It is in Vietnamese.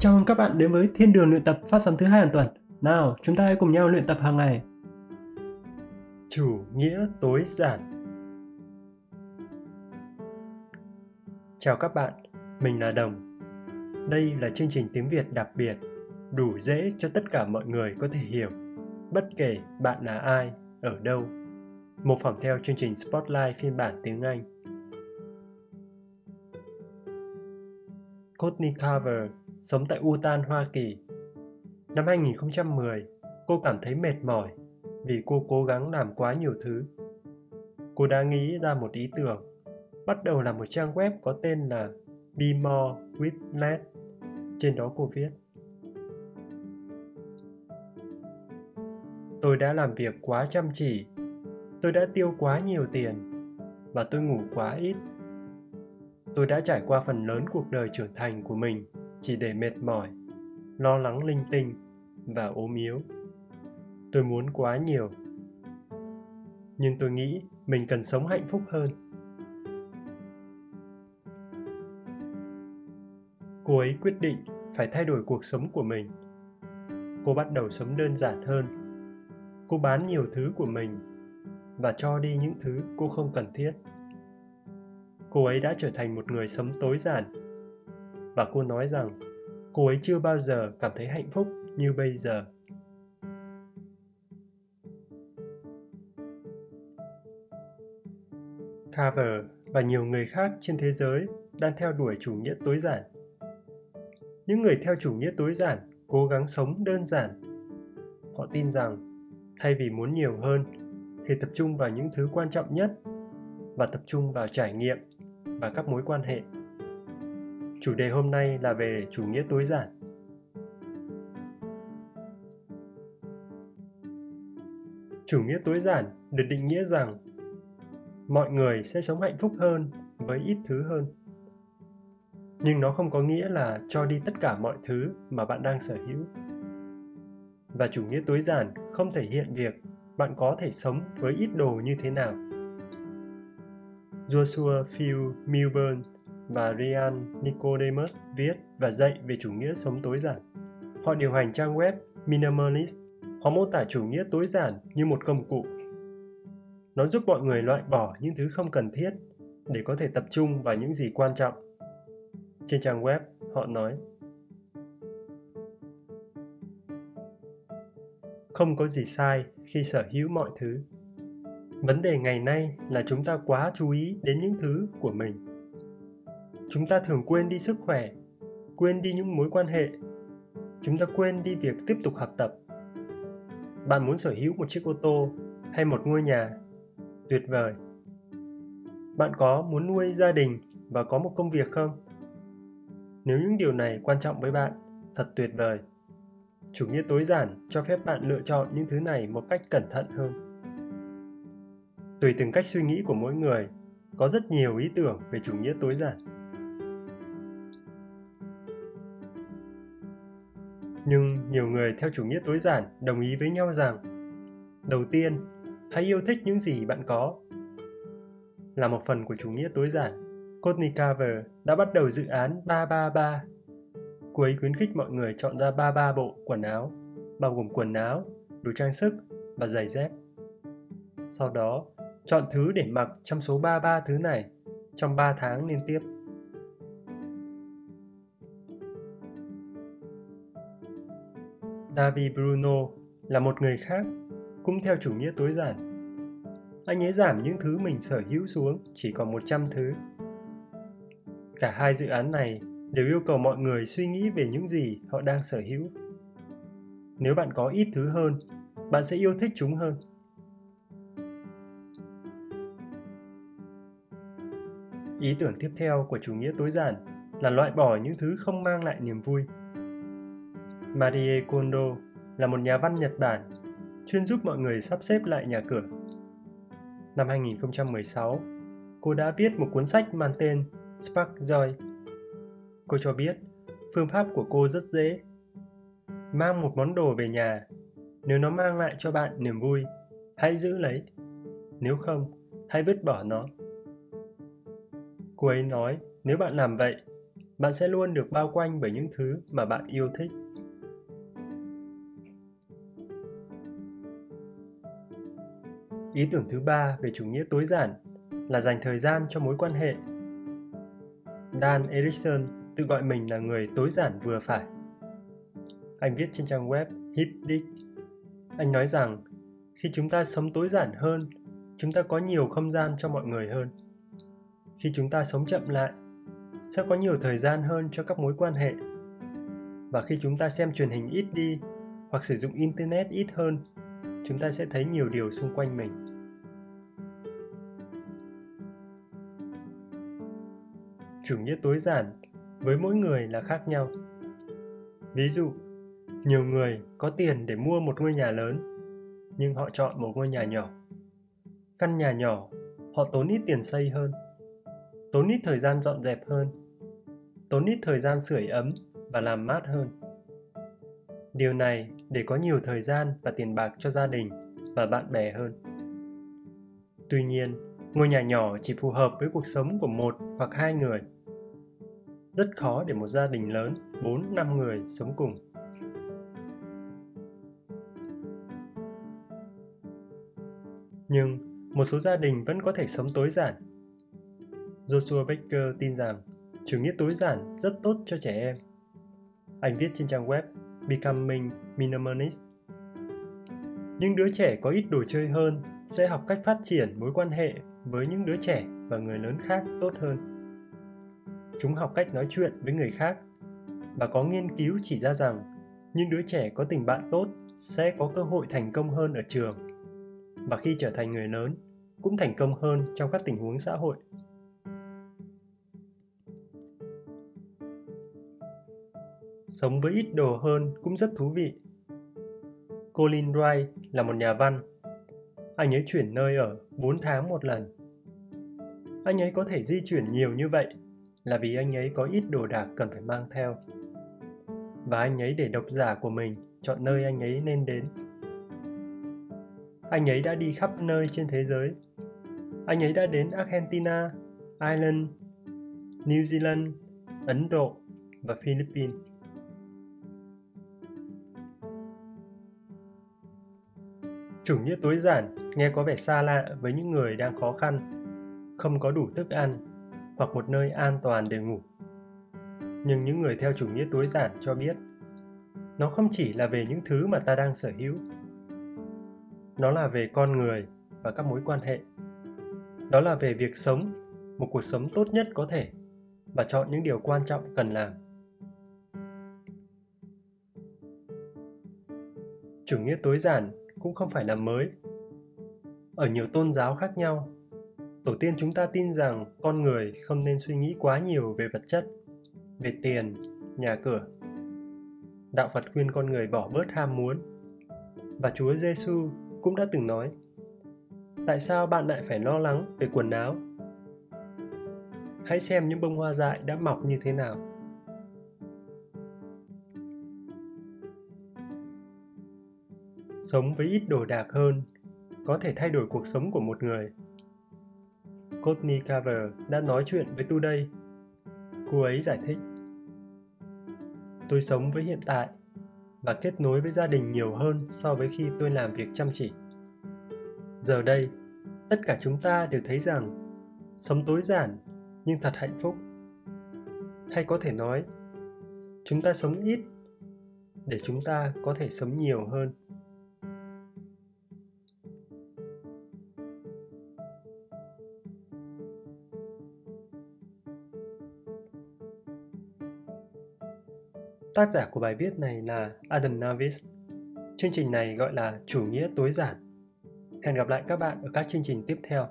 Chào mừng các bạn đến với Thiên đường luyện tập phát sóng thứ hai hàng tuần. Nào, chúng ta hãy cùng nhau luyện tập hàng ngày. Chủ nghĩa tối giản Chào các bạn, mình là Đồng. Đây là chương trình tiếng Việt đặc biệt, đủ dễ cho tất cả mọi người có thể hiểu, bất kể bạn là ai, ở đâu. Một phẩm theo chương trình Spotlight phiên bản tiếng Anh. Courtney Carver sống tại Utah, Hoa Kỳ. Năm 2010, cô cảm thấy mệt mỏi vì cô cố gắng làm quá nhiều thứ. Cô đã nghĩ ra một ý tưởng, bắt đầu làm một trang web có tên là Be More with Less. Trên đó cô viết Tôi đã làm việc quá chăm chỉ, tôi đã tiêu quá nhiều tiền và tôi ngủ quá ít. Tôi đã trải qua phần lớn cuộc đời trưởng thành của mình chỉ để mệt mỏi, lo lắng linh tinh và ốm yếu. Tôi muốn quá nhiều. Nhưng tôi nghĩ mình cần sống hạnh phúc hơn. Cô ấy quyết định phải thay đổi cuộc sống của mình. Cô bắt đầu sống đơn giản hơn. Cô bán nhiều thứ của mình và cho đi những thứ cô không cần thiết. Cô ấy đã trở thành một người sống tối giản và cô nói rằng, cô ấy chưa bao giờ cảm thấy hạnh phúc như bây giờ Carver và nhiều người khác trên thế giới đang theo đuổi chủ nghĩa tối giản. Những người theo chủ nghĩa tối giản cố gắng sống đơn giản. Họ tin rằng, thay vì muốn nhiều hơn, thì tập trung vào những thứ quan trọng nhất và tập trung vào trải nghiệm và các mối quan hệ Chủ đề hôm nay là về chủ nghĩa tối giản. Chủ nghĩa tối giản được định nghĩa rằng mọi người sẽ sống hạnh phúc hơn với ít thứ hơn. Nhưng nó không có nghĩa là cho đi tất cả mọi thứ mà bạn đang sở hữu. Và chủ nghĩa tối giản không thể hiện việc bạn có thể sống với ít đồ như thế nào. Joshua Phil Milburn và Ryan Nicodemus viết và dạy về chủ nghĩa sống tối giản. Họ điều hành trang web Minimalist. Họ mô tả chủ nghĩa tối giản như một công cụ. Nó giúp mọi người loại bỏ những thứ không cần thiết để có thể tập trung vào những gì quan trọng. Trên trang web, họ nói Không có gì sai khi sở hữu mọi thứ. Vấn đề ngày nay là chúng ta quá chú ý đến những thứ của mình chúng ta thường quên đi sức khỏe, quên đi những mối quan hệ. Chúng ta quên đi việc tiếp tục học tập. Bạn muốn sở hữu một chiếc ô tô hay một ngôi nhà? Tuyệt vời! Bạn có muốn nuôi gia đình và có một công việc không? Nếu những điều này quan trọng với bạn, thật tuyệt vời! Chủ nghĩa tối giản cho phép bạn lựa chọn những thứ này một cách cẩn thận hơn. Tùy từng cách suy nghĩ của mỗi người, có rất nhiều ý tưởng về chủ nghĩa tối giản. Nhưng nhiều người theo chủ nghĩa tối giản đồng ý với nhau rằng, đầu tiên, hãy yêu thích những gì bạn có. Là một phần của chủ nghĩa tối giản Courtney Carver đã bắt đầu dự án 333 cô ấy khuyến khích mọi người chọn ra 33 bộ quần áo, bao gồm quần áo, đồ trang sức và giày dép. Sau đó, chọn thứ để mặc trong số 33 thứ này trong 3 tháng liên tiếp. David Bruno là một người khác, cũng theo chủ nghĩa tối giản. Anh ấy giảm những thứ mình sở hữu xuống chỉ còn 100 thứ. Cả hai dự án này đều yêu cầu mọi người suy nghĩ về những gì họ đang sở hữu. Nếu bạn có ít thứ hơn, bạn sẽ yêu thích chúng hơn. Ý tưởng tiếp theo của chủ nghĩa tối giản là loại bỏ những thứ không mang lại niềm vui. Marie Kondo là một nhà văn Nhật Bản, chuyên giúp mọi người sắp xếp lại nhà cửa. Năm 2016, cô đã viết một cuốn sách mang tên Spark Joy. Cô cho biết, phương pháp của cô rất dễ. Mang một món đồ về nhà, nếu nó mang lại cho bạn niềm vui, hãy giữ lấy. Nếu không, hãy vứt bỏ nó. Cô ấy nói, nếu bạn làm vậy, bạn sẽ luôn được bao quanh bởi những thứ mà bạn yêu thích ý tưởng thứ ba về chủ nghĩa tối giản là dành thời gian cho mối quan hệ. Dan erickson tự gọi mình là người tối giản vừa phải. Anh viết trên trang web hipdick anh nói rằng, khi chúng ta sống tối giản hơn, chúng ta có nhiều không gian cho mọi người hơn. Khi chúng ta sống chậm lại, sẽ có nhiều thời gian hơn cho các mối quan hệ. Và khi chúng ta xem truyền hình ít đi hoặc sử dụng internet ít hơn chúng ta sẽ thấy nhiều điều xung quanh mình. Chủ nghĩa tối giản với mỗi người là khác nhau. Ví dụ, nhiều người có tiền để mua một ngôi nhà lớn, nhưng họ chọn một ngôi nhà nhỏ. Căn nhà nhỏ, họ tốn ít tiền xây hơn, tốn ít thời gian dọn dẹp hơn, tốn ít thời gian sưởi ấm và làm mát hơn. Điều này để có nhiều thời gian và tiền bạc cho gia đình và bạn bè hơn tuy nhiên, ngôi nhà nhỏ chỉ phù hợp với cuộc sống của một hoặc hai người rất khó để một gia đình lớn 4 năm người sống cùng. Nhưng một số gia đình vẫn có thể sống tối giản. Joshua Baker tin rằng chủ nghĩa tối giản rất tốt cho trẻ em. Anh viết trên trang web Becoming Minimalist. Những đứa trẻ có ít đồ chơi hơn sẽ học cách phát triển mối quan hệ với những đứa trẻ và người lớn khác tốt hơn. Chúng học cách nói chuyện với người khác và có nghiên cứu chỉ ra rằng những đứa trẻ có tình bạn tốt sẽ có cơ hội thành công hơn ở trường và khi trở thành người lớn cũng thành công hơn trong các tình huống xã hội sống với ít đồ hơn cũng rất thú vị. Colin Wright là một nhà văn. Anh ấy chuyển nơi ở 4 tháng một lần. Anh ấy có thể di chuyển nhiều như vậy là vì anh ấy có ít đồ đạc cần phải mang theo. Và anh ấy để độc giả của mình chọn nơi anh ấy nên đến. Anh ấy đã đi khắp nơi trên thế giới. Anh ấy đã đến Argentina, Ireland, New Zealand, Ấn Độ và Philippines. Chủ nghĩa tối giản nghe có vẻ xa lạ với những người đang khó khăn, không có đủ thức ăn hoặc một nơi an toàn để ngủ. Nhưng những người theo chủ nghĩa tối giản cho biết, nó không chỉ là về những thứ mà ta đang sở hữu. Nó là về con người và các mối quan hệ. Đó là về việc sống một cuộc sống tốt nhất có thể và chọn những điều quan trọng cần làm. Chủ nghĩa tối giản cũng không phải là mới. Ở nhiều tôn giáo khác nhau, tổ tiên chúng ta tin rằng con người không nên suy nghĩ quá nhiều về vật chất, về tiền, nhà cửa. Đạo Phật khuyên con người bỏ bớt ham muốn. Và Chúa Giêsu cũng đã từng nói: Tại sao bạn lại phải lo lắng về quần áo? Hãy xem những bông hoa dại đã mọc như thế nào sống với ít đồ đạc hơn có thể thay đổi cuộc sống của một người. Courtney Carver đã nói chuyện với Today. Cô ấy giải thích. Tôi sống với hiện tại và kết nối với gia đình nhiều hơn so với khi tôi làm việc chăm chỉ. Giờ đây, tất cả chúng ta đều thấy rằng sống tối giản nhưng thật hạnh phúc. Hay có thể nói, chúng ta sống ít để chúng ta có thể sống nhiều hơn. Tác giả của bài viết này là Adam Navis. Chương trình này gọi là Chủ nghĩa tối giản. Hẹn gặp lại các bạn ở các chương trình tiếp theo.